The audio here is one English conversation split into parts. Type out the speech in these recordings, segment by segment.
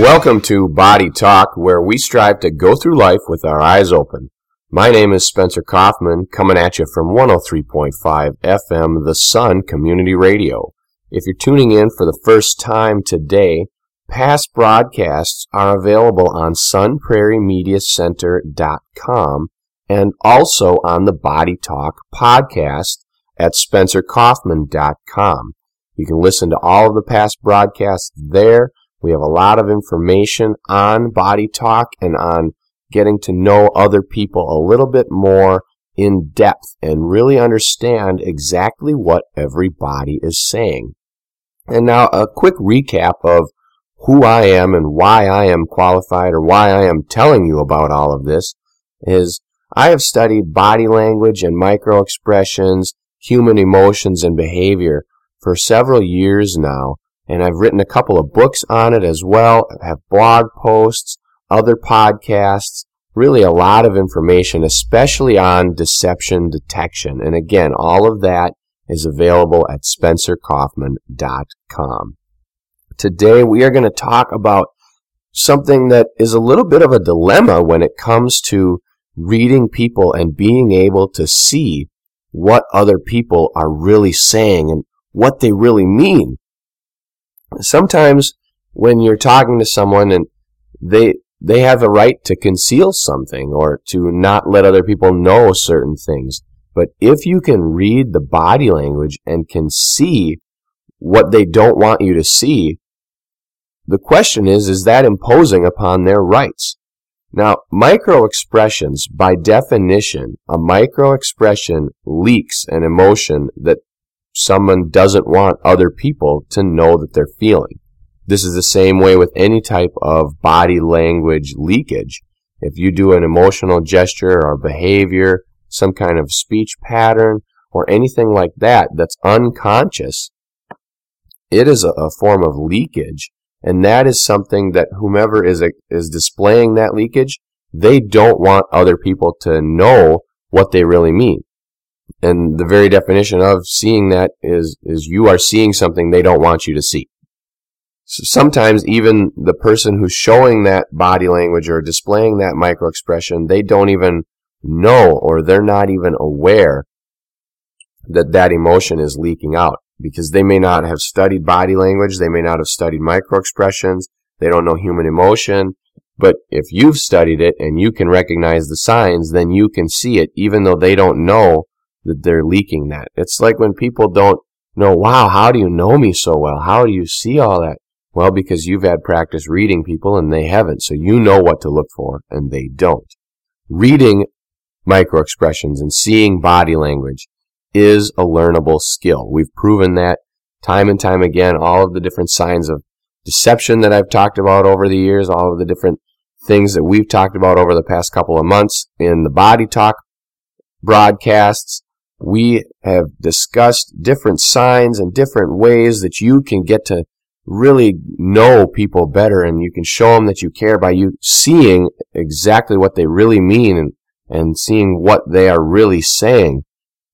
Welcome to Body Talk, where we strive to go through life with our eyes open. My name is Spencer Kaufman, coming at you from 103.5 FM, The Sun Community Radio. If you're tuning in for the first time today, past broadcasts are available on sunprairiemediacenter.com and also on the Body Talk podcast at spencerkaufman.com. You can listen to all of the past broadcasts there we have a lot of information on body talk and on getting to know other people a little bit more in depth and really understand exactly what everybody is saying. And now a quick recap of who I am and why I am qualified or why I am telling you about all of this is I have studied body language and micro expressions, human emotions and behavior for several years now and I've written a couple of books on it as well. I have blog posts, other podcasts, really a lot of information, especially on deception detection. And again, all of that is available at spencerkaufman.com. Today we are going to talk about something that is a little bit of a dilemma when it comes to reading people and being able to see what other people are really saying and what they really mean sometimes when you're talking to someone and they they have a right to conceal something or to not let other people know certain things. But if you can read the body language and can see what they don't want you to see, the question is, is that imposing upon their rights? Now, micro expressions, by definition, a micro expression leaks an emotion that someone doesn't want other people to know that they're feeling. This is the same way with any type of body language leakage. If you do an emotional gesture or behavior, some kind of speech pattern, or anything like that that's unconscious, it is a, form of leakage. And that is something that whomever is, a, is displaying that leakage, they don't want other people to know what they really mean. And the very definition of seeing that is, is you are seeing something they don't want you to see. So sometimes even the person who's showing that body language or displaying that micro expression, they don't even know or they're not even aware that that emotion is leaking out because they may not have studied body language. They may not have studied micro expressions. They don't know human emotion. But if you've studied it and you can recognize the signs, then you can see it even though they don't know that they're leaking that. It's like when people don't know, wow, how do you know me so well? How do you see all that? Well, because you've had practice reading people and they haven't, so you know what to look for and they don't. Reading micro expressions and seeing body language is a learnable skill. We've proven that time and time again, all of the different signs of deception that I've talked about over the years, all of the different things that we've talked about over the past couple of months in the body talk broadcasts, we have discussed different signs and different ways that you can get to really know people better and you can show them that you care by you seeing exactly what they really mean and, and seeing what they are really saying.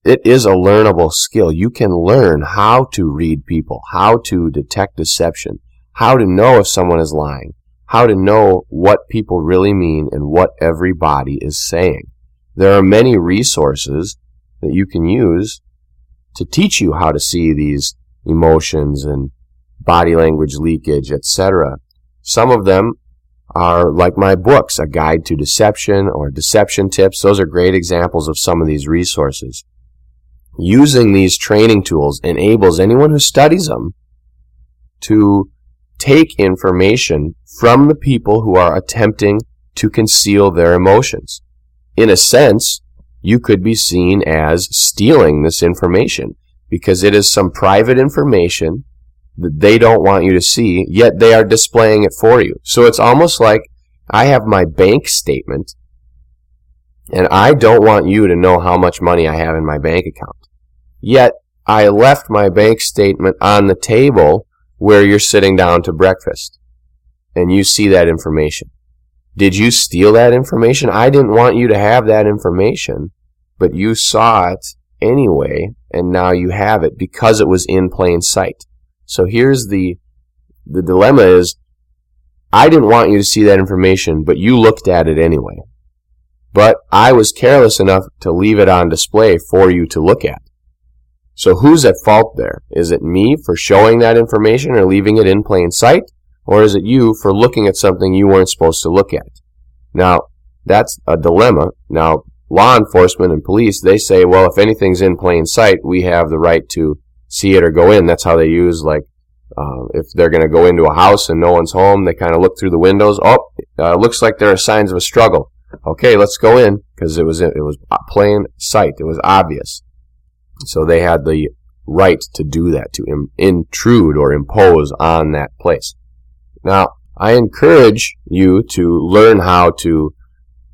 It is a learnable skill. You can learn how to read people, how to detect deception, how to know if someone is lying, how to know what people really mean and what everybody is saying. There are many resources that you can use to teach you how to see these emotions and body language leakage, etc. Some of them are like my books, A Guide to Deception or Deception Tips. Those are great examples of some of these resources. Using these training tools enables anyone who studies them to take information from the people who are attempting to conceal their emotions. In a sense, you could be seen as stealing this information because it is some private information that they don't want you to see, yet they are displaying it for you. So it's almost like I have my bank statement and I don't want you to know how much money I have in my bank account. Yet I left my bank statement on the table where you're sitting down to breakfast and you see that information. Did you steal that information? I didn't want you to have that information but you saw it anyway, and now you have it because it was in plain sight. So here's the the dilemma is I didn't want you to see that information, but you looked at it anyway. But I was careless enough to leave it on display for you to look at. So who's at fault there? Is it me for showing that information or leaving it in plain sight? Or is it you for looking at something you weren't supposed to look at? Now, that's a dilemma. Now, law enforcement and police, they say, well, if anything's in plain sight, we have the right to see it or go in. That's how they use, like, uh, if they're going to go into a house and no one's home, they kind of look through the windows. Oh, uh, looks like there are signs of a struggle. Okay, let's go in because it was it was plain sight. It was obvious. So they had the right to do that, to Im- intrude or impose on that place. Now, I encourage you to learn how to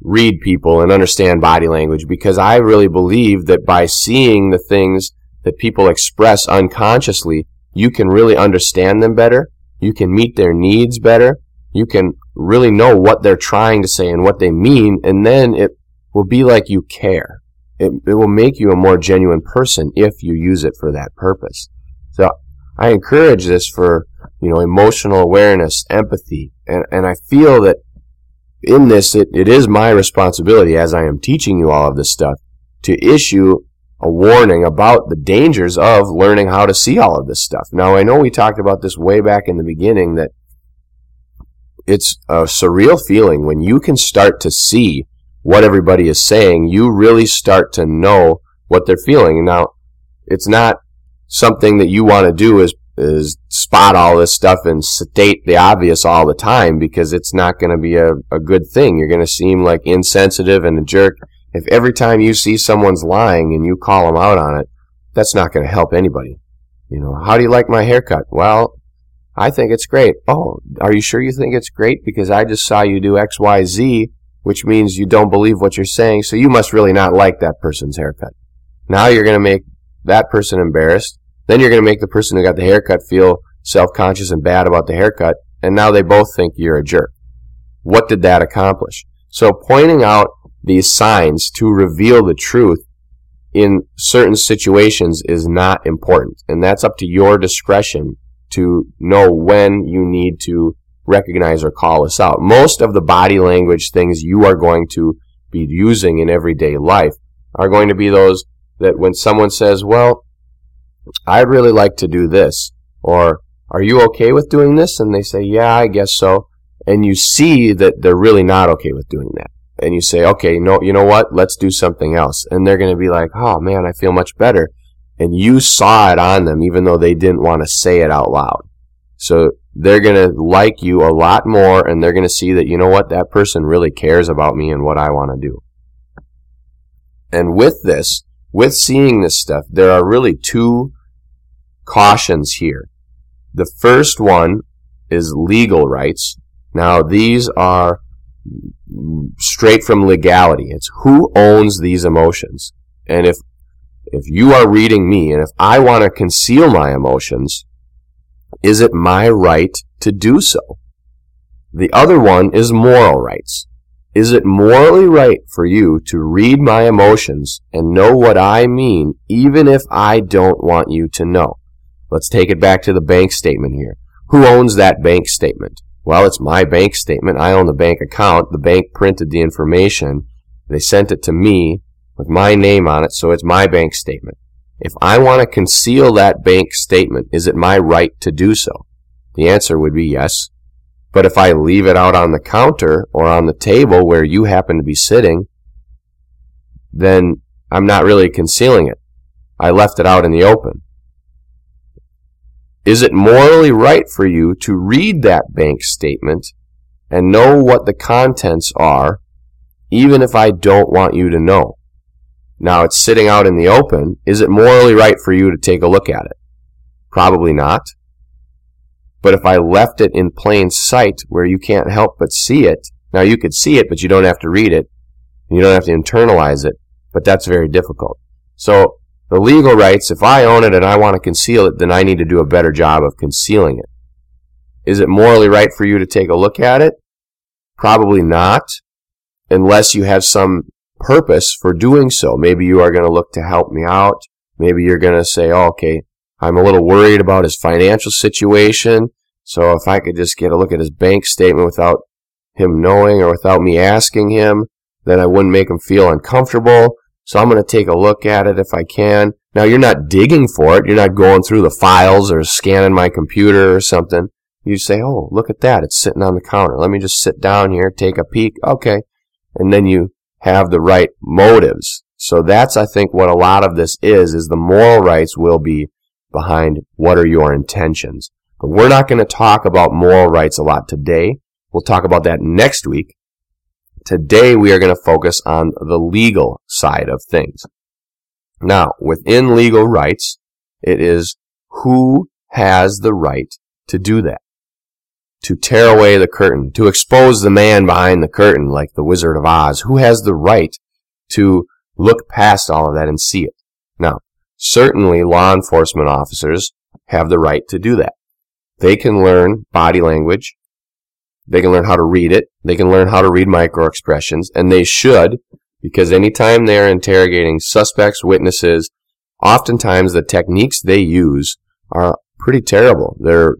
read people and understand body language because I really believe that by seeing the things that people express unconsciously, you can really understand them better. You can meet their needs better. You can really know what they're trying to say and what they mean, and then it will be like you care. It, it will make you a more genuine person if you use it for that purpose. So I encourage this for, you know, emotional awareness, empathy, and, and I feel that in this, it, it is my responsibility as I am teaching you all of this stuff to issue a warning about the dangers of learning how to see all of this stuff. Now, I know we talked about this way back in the beginning that it's a surreal feeling when you can start to see what everybody is saying. You really start to know what they're feeling. Now, it's not something that you want to do is is spot all this stuff and state the obvious all the time because it's not going to be a, a good thing. You're going to seem like insensitive and a jerk if every time you see someone's lying and you call them out on it, that's not going to help anybody. You know, how do you like my haircut? Well, I think it's great. Oh, are you sure you think it's great? Because I just saw you do X, Y, Z, which means you don't believe what you're saying, so you must really not like that person's haircut. Now you're going to make that person embarrassed. Then you're going to make the person who got the haircut feel self-conscious and bad about the haircut, and now they both think you're a jerk. What did that accomplish? So pointing out these signs to reveal the truth in certain situations is not important. And that's up to your discretion to know when you need to recognize or call us out. Most of the body language things you are going to be using in everyday life are going to be those that when someone says, well, I'd really like to do this, or are you okay with doing this? And they say, yeah, I guess so. And you see that they're really not okay with doing that and you say, okay, no, you know what? Let's do something else. And they're going to be like, oh man, I feel much better. And you saw it on them, even though they didn't want to say it out loud. So they're going to like you a lot more and they're going to see that, you know what? That person really cares about me and what I want to do. And with this, with seeing this stuff, there are really two cautions here. The first one is legal rights. Now, these are straight from legality. It's who owns these emotions. And if if you are reading me and if I want to conceal my emotions, is it my right to do so? The other one is moral rights. Is it morally right for you to read my emotions and know what I mean even if I don't want you to know? Let's take it back to the bank statement here. Who owns that bank statement? Well, it's my bank statement. I own the bank account. The bank printed the information. They sent it to me with my name on it, so it's my bank statement. If I want to conceal that bank statement, is it my right to do so? The answer would be yes. But if I leave it out on the counter or on the table where you happen to be sitting, then I'm not really concealing it. I left it out in the open. Is it morally right for you to read that bank statement and know what the contents are, even if I don't want you to know? Now it's sitting out in the open. Is it morally right for you to take a look at it? Probably not. But if I left it in plain sight where you can't help but see it, now you could see it, but you don't have to read it. You don't have to internalize it, but that's very difficult. So the legal rights, if I own it and I want to conceal it, then I need to do a better job of concealing it. Is it morally right for you to take a look at it? Probably not, unless you have some purpose for doing so. Maybe you are going to look to help me out. Maybe you're going to say, oh, okay, I'm a little worried about his financial situation. So if I could just get a look at his bank statement without him knowing or without me asking him, then I wouldn't make him feel uncomfortable. So I'm going to take a look at it if I can. Now you're not digging for it. You're not going through the files or scanning my computer or something. You say, oh, look at that. It's sitting on the counter. Let me just sit down here, take a peek. Okay. And then you have the right motives. So that's, I think, what a lot of this is, is the moral rights will be behind what are your intentions. But we're not going to talk about moral rights a lot today. We'll talk about that next week. Today we are going to focus on the legal side of things. Now, within legal rights, it is who has the right to do that. To tear away the curtain, to expose the man behind the curtain like the Wizard of Oz. Who has the right to look past all of that and see it? Now, certainly law enforcement officers have the right to do that. They can learn body language. They can learn how to read it. They can learn how to read micro expressions, and they should, because anytime they're interrogating suspects, witnesses, oftentimes the techniques they use are pretty terrible. They're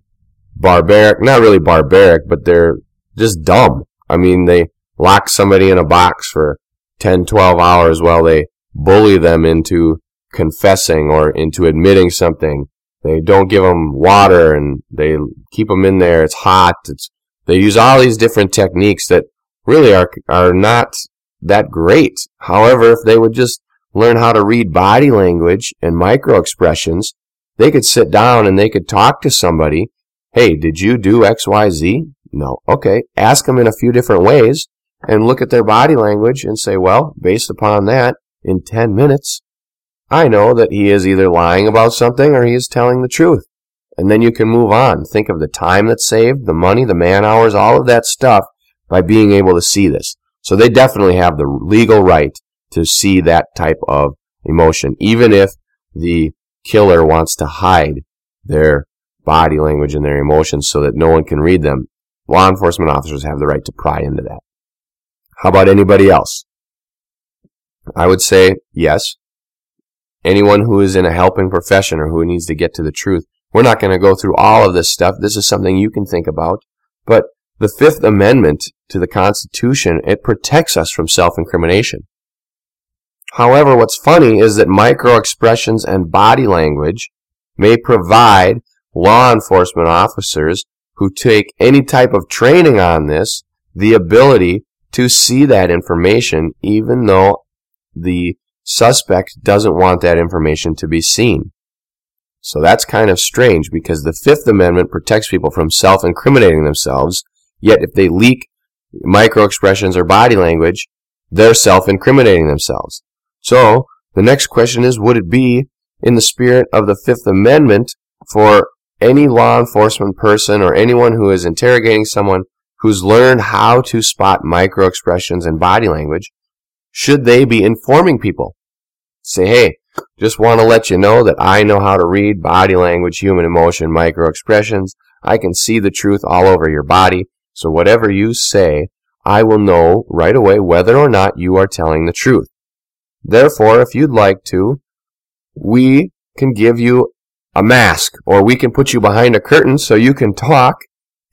barbaric, not really barbaric, but they're just dumb. I mean, they lock somebody in a box for 10, 12 hours while they bully them into confessing or into admitting something. They don't give them water and they keep them in there. It's hot. It's they use all these different techniques that really are, are not that great. However, if they would just learn how to read body language and micro expressions, they could sit down and they could talk to somebody. Hey, did you do XYZ? No. Okay. Ask them in a few different ways and look at their body language and say, well, based upon that, in 10 minutes, I know that he is either lying about something or he is telling the truth and then you can move on. Think of the time that's saved, the money, the man hours, all of that stuff by being able to see this. So they definitely have the legal right to see that type of emotion, even if the killer wants to hide their body language and their emotions so that no one can read them. Law enforcement officers have the right to pry into that. How about anybody else? I would say yes. Anyone who is in a helping profession or who needs to get to the truth we're not going to go through all of this stuff. This is something you can think about. But the Fifth Amendment to the Constitution, it protects us from self-incrimination. However, what's funny is that micro expressions and body language may provide law enforcement officers who take any type of training on this the ability to see that information even though the suspect doesn't want that information to be seen. So that's kind of strange because the Fifth Amendment protects people from self incriminating themselves, yet if they leak micro expressions or body language, they're self incriminating themselves. So the next question is would it be in the spirit of the Fifth Amendment for any law enforcement person or anyone who is interrogating someone who's learned how to spot micro expressions and body language, should they be informing people? Say, hey, just want to let you know that I know how to read body language, human emotion, micro expressions. I can see the truth all over your body. So whatever you say, I will know right away whether or not you are telling the truth. Therefore, if you'd like to, we can give you a mask or we can put you behind a curtain so you can talk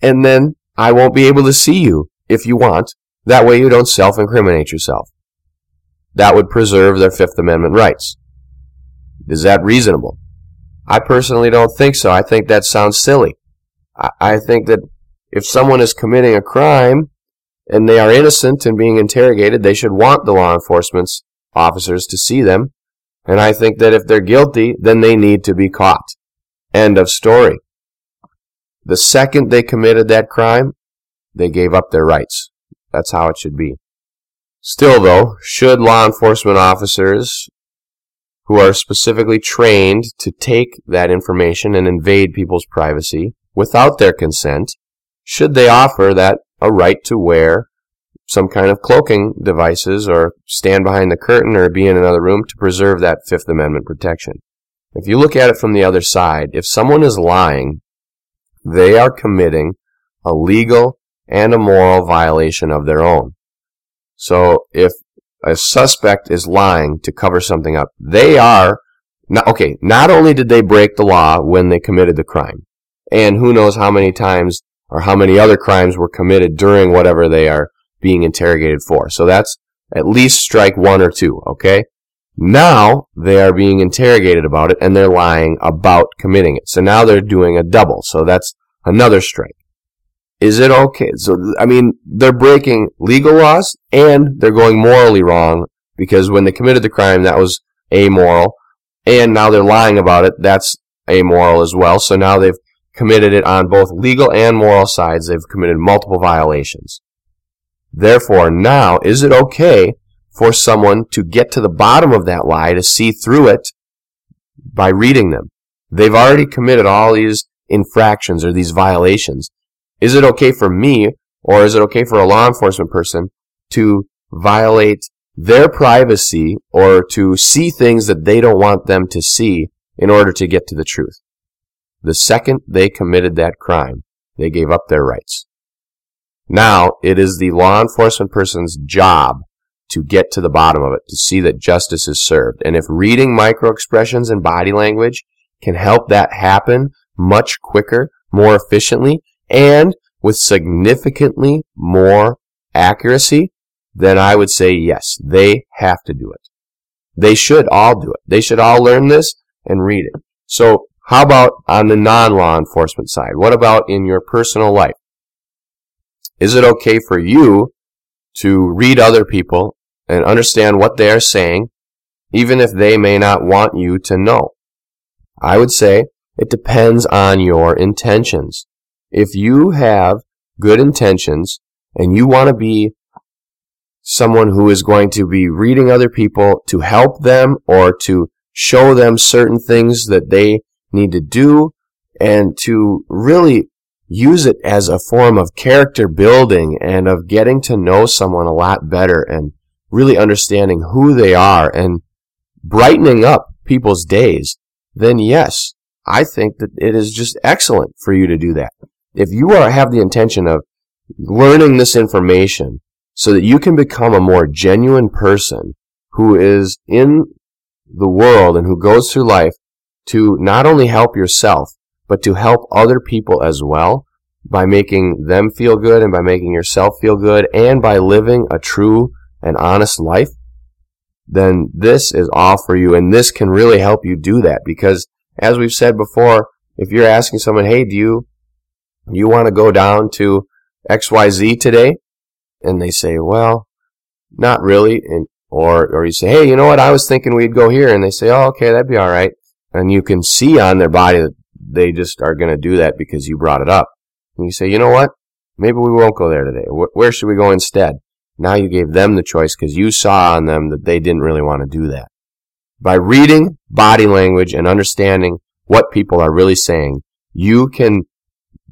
and then I won't be able to see you if you want. That way you don't self-incriminate yourself. That would preserve their Fifth Amendment rights. Is that reasonable? I personally don't think so. I think that sounds silly. I, I think that if someone is committing a crime and they are innocent and being interrogated, they should want the law enforcement officers to see them. And I think that if they're guilty, then they need to be caught. End of story. The second they committed that crime, they gave up their rights. That's how it should be. Still, though, should law enforcement officers who are specifically trained to take that information and invade people's privacy without their consent, should they offer that a right to wear some kind of cloaking devices or stand behind the curtain or be in another room to preserve that Fifth Amendment protection. If you look at it from the other side, if someone is lying, they are committing a legal and a moral violation of their own. So if a suspect is lying to cover something up, they are not, okay, not only did they break the law when they committed the crime, And who knows how many times or how many other crimes were committed during whatever they are being interrogated for. So that's at least strike one or two, okay? Now they are being interrogated about it and they're lying about committing it. So now they're doing a double. So that's another strike. Is it okay? So, I mean, they're breaking legal laws and they're going morally wrong because when they committed the crime, that was amoral. And now they're lying about it. That's amoral as well. So now they've committed it on both legal and moral sides. They've committed multiple violations. Therefore, now, is it okay for someone to get to the bottom of that lie, to see through it by reading them? They've already committed all these infractions or these violations. Is it okay for me, or is it okay for a law enforcement person to violate their privacy or to see things that they don't want them to see in order to get to the truth? The second they committed that crime, they gave up their rights. Now it is the law enforcement person's job to get to the bottom of it, to see that justice is served. And if reading micro expressions and body language can help that happen much quicker, more efficiently, and with significantly more accuracy, then I would say yes, they have to do it. They should all do it. They should all learn this and read it. So how about on the non-law enforcement side? What about in your personal life? Is it okay for you to read other people and understand what they are saying, even if they may not want you to know? I would say it depends on your intentions. If you have good intentions and you want to be someone who is going to be reading other people to help them or to show them certain things that they need to do and to really use it as a form of character building and of getting to know someone a lot better and really understanding who they are and brightening up people's days, then yes, I think that it is just excellent for you to do that. If you are, have the intention of learning this information so that you can become a more genuine person who is in the world and who goes through life to not only help yourself, but to help other people as well by making them feel good and by making yourself feel good and by living a true and honest life, then this is all for you. And this can really help you do that because as we've said before, if you're asking someone, hey, do you, you want to go down to XYZ today? And they say, well, not really. And, or, or you say, hey, you know what? I was thinking we'd go here. And they say, oh, okay, that'd be all right. And you can see on their body that they just are going to do that because you brought it up. And you say, you know what? Maybe we won't go there today. Where should we go instead? Now you gave them the choice because you saw on them that they didn't really want to do that. By reading body language and understanding what people are really saying, you can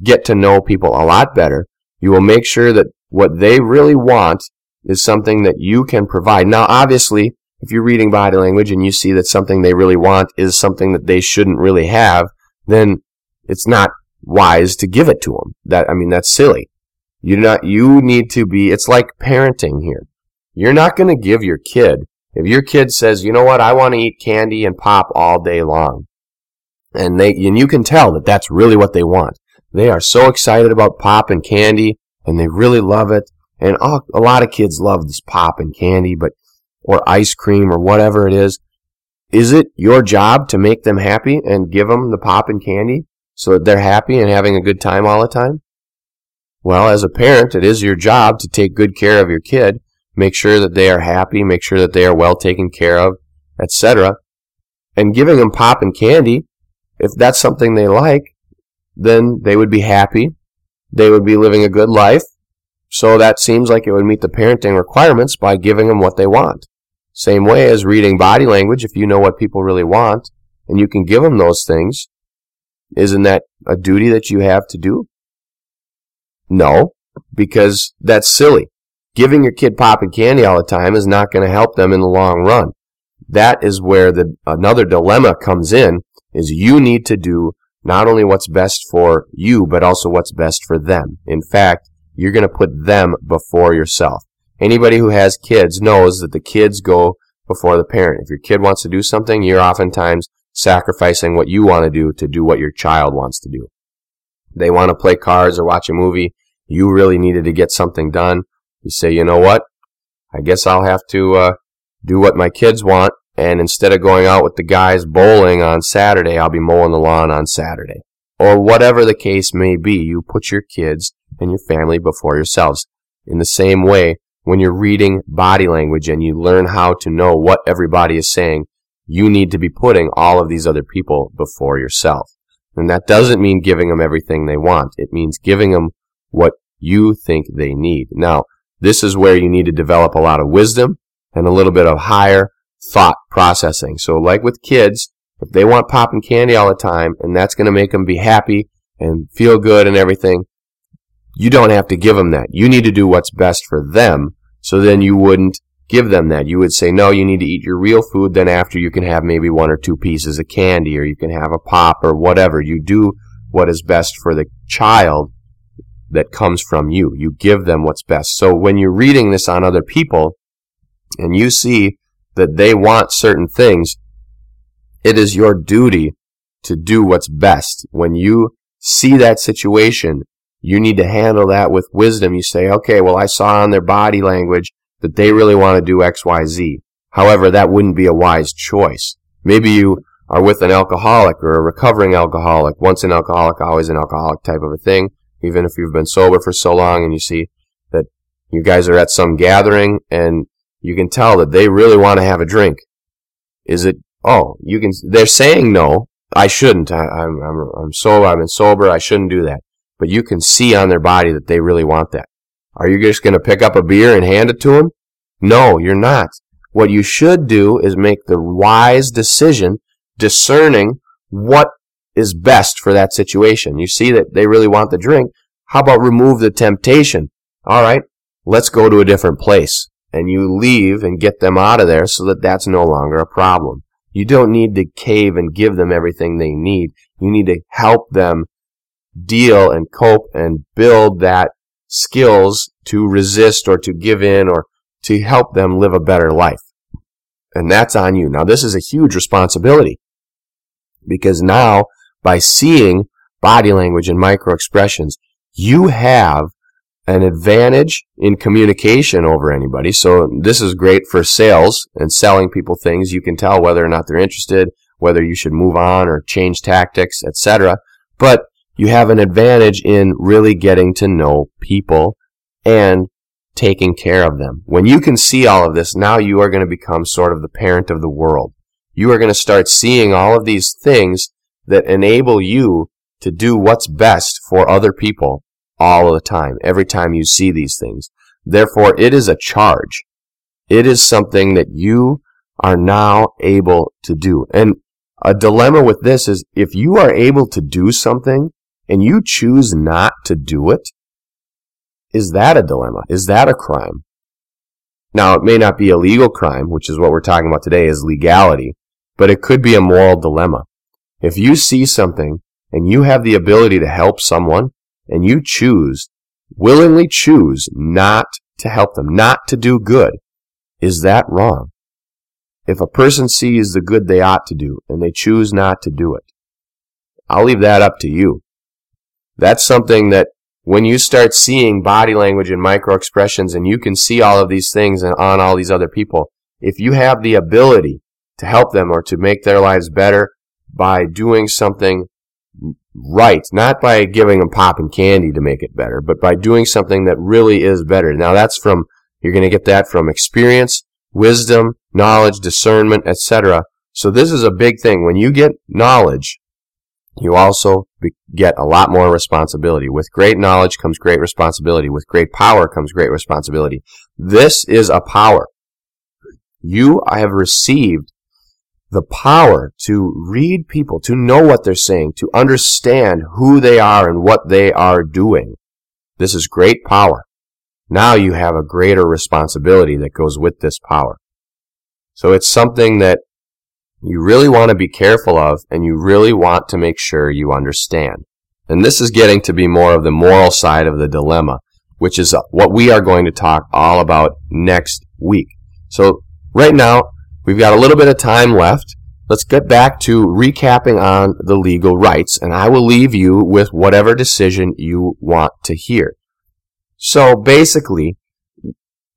get to know people a lot better. You will make sure that what they really want is something that you can provide. Now, obviously, if you're reading body language and you see that something they really want is something that they shouldn't really have, then it's not wise to give it to them. That I mean, that's silly. You not you need to be. It's like parenting here. You're not going to give your kid if your kid says, you know what, I want to eat candy and pop all day long, and they and you can tell that that's really what they want. They are so excited about pop and candy, and they really love it. And a lot of kids love this pop and candy, but or ice cream or whatever it is. Is it your job to make them happy and give them the pop and candy so that they're happy and having a good time all the time? Well, as a parent, it is your job to take good care of your kid, make sure that they are happy, make sure that they are well taken care of, etc. And giving them pop and candy, if that's something they like, then they would be happy, they would be living a good life. So that seems like it would meet the parenting requirements by giving them what they want. Same way as reading body language, if you know what people really want and you can give them those things, isn't that a duty that you have to do? No, because that's silly. Giving your kid popping candy all the time is not going to help them in the long run. That is where the another dilemma comes in is you need to do not only what's best for you, but also what's best for them. In fact, you're going to put them before yourself. Anybody who has kids knows that the kids go before the parent. If your kid wants to do something, you're oftentimes sacrificing what you want to do to do what your child wants to do. They want to play cards or watch a movie. You really needed to get something done. You say, you know what? I guess I'll have to uh, do what my kids want, and instead of going out with the guys bowling on Saturday, I'll be mowing the lawn on Saturday. Or whatever the case may be, you put your kids and your family before yourselves. In the same way, when you're reading body language and you learn how to know what everybody is saying, you need to be putting all of these other people before yourself. And that doesn't mean giving them everything they want. It means giving them what you think they need. Now, this is where you need to develop a lot of wisdom and a little bit of higher thought processing. So like with kids, if they want pop and candy all the time and that's going to make them be happy and feel good and everything, you don't have to give them that. You need to do what's best for them. So then you wouldn't give them that. You would say, no, you need to eat your real food. Then after you can have maybe one or two pieces of candy or you can have a pop or whatever. You do what is best for the child that comes from you. You give them what's best. So when you're reading this on other people and you see that they want certain things, it is your duty to do what's best. When you see that situation you need to handle that with wisdom. You say, okay, well, I saw on their body language that they really want to do X, Y, Z. However, that wouldn't be a wise choice. Maybe you are with an alcoholic or a recovering alcoholic, once an alcoholic, always an alcoholic type of a thing. Even if you've been sober for so long and you see that you guys are at some gathering and you can tell that they really want to have a drink. Is it, oh, you can, they're saying no, I shouldn't. I, am I'm, I'm, I'm sober, I've been sober, I shouldn't do that but you can see on their body that they really want that. Are you just going to pick up a beer and hand it to them? No, you're not. What you should do is make the wise decision discerning what is best for that situation. You see that they really want the drink. How about remove the temptation? All right, let's go to a different place. And you leave and get them out of there so that that's no longer a problem. You don't need to cave and give them everything they need. You need to help them deal and cope and build that skills to resist or to give in or to help them live a better life. And that's on you. Now, this is a huge responsibility because now by seeing body language and micro expressions, you have an advantage in communication over anybody. So this is great for sales and selling people things. You can tell whether or not they're interested, whether you should move on or change tactics, etc. But you have an advantage in really getting to know people and taking care of them. When you can see all of this, now you are going to become sort of the parent of the world. You are going to start seeing all of these things that enable you to do what's best for other people all the time, every time you see these things. Therefore, it is a charge. It is something that you are now able to do. And a dilemma with this is if you are able to do something and you choose not to do it, is that a dilemma? Is that a crime? Now, it may not be a legal crime, which is what we're talking about today, is legality, but it could be a moral dilemma. If you see something and you have the ability to help someone and you choose, willingly choose not to help them, not to do good, is that wrong? If a person sees the good they ought to do and they choose not to do it, I'll leave that up to you. That's something that when you start seeing body language and micro expressions and you can see all of these things on all these other people, if you have the ability to help them or to make their lives better by doing something right, not by giving them pop and candy to make it better, but by doing something that really is better. Now that's from, you're going to get that from experience, wisdom, knowledge, discernment, etc. So this is a big thing. When you get knowledge, you also get a lot more responsibility. With great knowledge comes great responsibility. With great power comes great responsibility. This is a power. You have received the power to read people, to know what they're saying, to understand who they are and what they are doing. This is great power. Now you have a greater responsibility that goes with this power. So it's something that you really want to be careful of and you really want to make sure you understand. And this is getting to be more of the moral side of the dilemma, which is what we are going to talk all about next week. So right now, we've got a little bit of time left let's get back to recapping on the legal rights, and I will leave you with whatever decision you want to hear. So basically,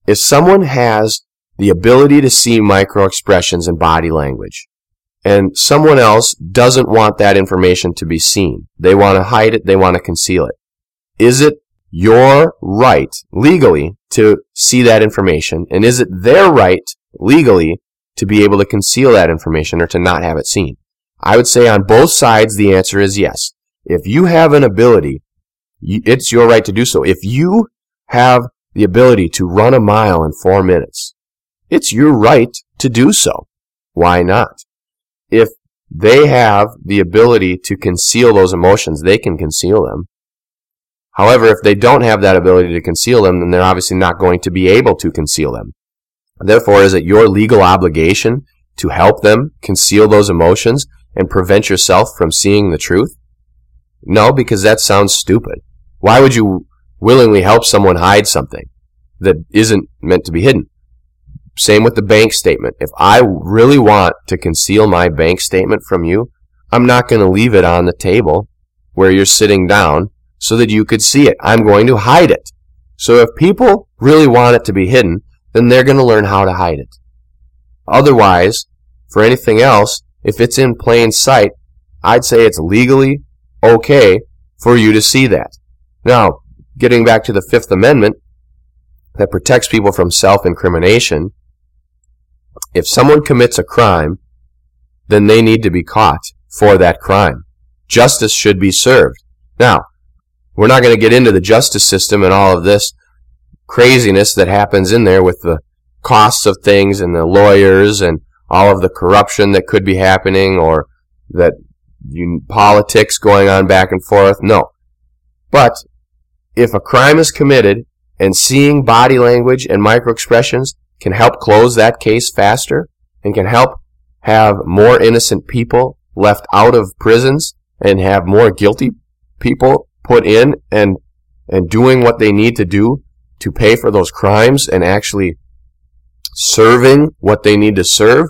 if someone has the ability to see micro expressions and body language, and someone else doesn't want that information to be seen, they want to hide it, they want to conceal it, is it your right legally to see that information, and is it their right legally to be able to conceal that information or to not have it seen? I would say on both sides the answer is yes. If you have an ability, it's your right to do so. If you have the ability to run a mile in four minutes, it's your right to do so. Why not? If they have the ability to conceal those emotions, they can conceal them. However, if they don't have that ability to conceal them, then they're obviously not going to be able to conceal them. Therefore, is it your legal obligation to help them conceal those emotions and prevent yourself from seeing the truth? No, because that sounds stupid. Why would you willingly help someone hide something that isn't meant to be hidden? Same with the bank statement. If I really want to conceal my bank statement from you, I'm not going to leave it on the table where you're sitting down so that you could see it. I'm going to hide it. So if people really want it to be hidden, then they're going to learn how to hide it. Otherwise, for anything else, if it's in plain sight, I'd say it's legally okay for you to see that. Now, getting back to the Fifth Amendment that protects people from self-incrimination, if someone commits a crime, then they need to be caught for that crime. Justice should be served. Now, we're not going to get into the justice system and all of this craziness that happens in there with the costs of things and the lawyers and all of the corruption that could be happening or that you, politics going on back and forth. No. But if a crime is committed and seeing body language and micro expressions can help close that case faster and can help have more innocent people left out of prisons and have more guilty people put in and and doing what they need to do to pay for those crimes and actually serving what they need to serve,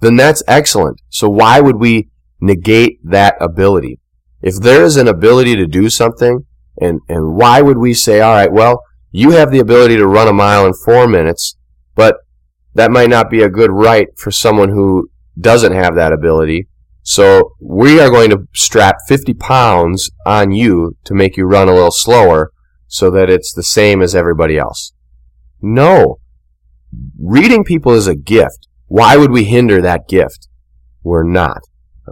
then that's excellent. So why would we negate that ability? If there is an ability to do something, and, and why would we say, all right, well, you have the ability to run a mile in four minutes, but that might not be a good right for someone who doesn't have that ability. So we are going to strap 50 pounds on you to make you run a little slower so that it's the same as everybody else. No. Reading people is a gift. Why would we hinder that gift? We're not.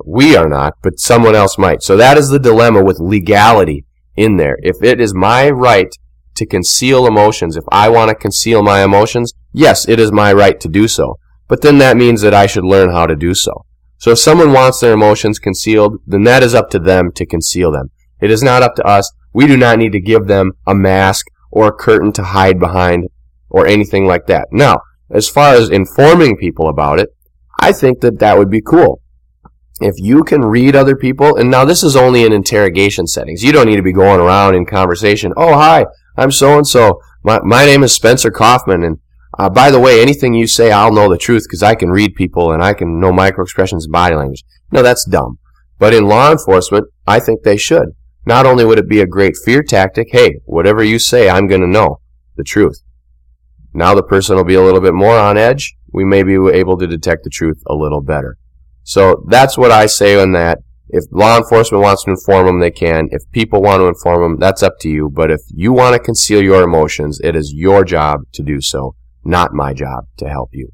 We are not, but someone else might. So that is the dilemma with legality in there. If it is my right to conceal emotions, if I want to conceal my emotions, yes, it is my right to do so. But then that means that I should learn how to do so. So if someone wants their emotions concealed, then that is up to them to conceal them. It is not up to us we do not need to give them a mask or a curtain to hide behind or anything like that. Now, as far as informing people about it, I think that that would be cool. If you can read other people, and now this is only in interrogation settings. You don't need to be going around in conversation. Oh, hi, I'm so and so. My my name is Spencer Kaufman, and uh, by the way, anything you say, I'll know the truth because I can read people and I can know micro expressions and body language. No, that's dumb. But in law enforcement, I think they should. Not only would it be a great fear tactic, hey, whatever you say, I'm going to know the truth. Now the person will be a little bit more on edge. We may be able to detect the truth a little better. So that's what I say on that. If law enforcement wants to inform them, they can. If people want to inform them, that's up to you. But if you want to conceal your emotions, it is your job to do so, not my job to help you.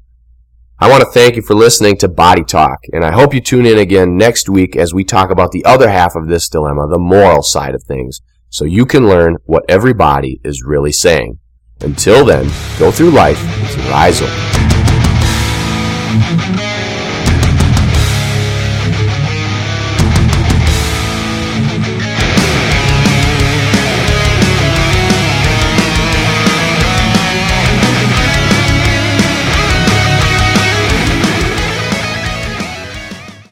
I want to thank you for listening to Body Talk, and I hope you tune in again next week as we talk about the other half of this dilemma, the moral side of things, so you can learn what every body is really saying. Until then, go through life with your eyes open.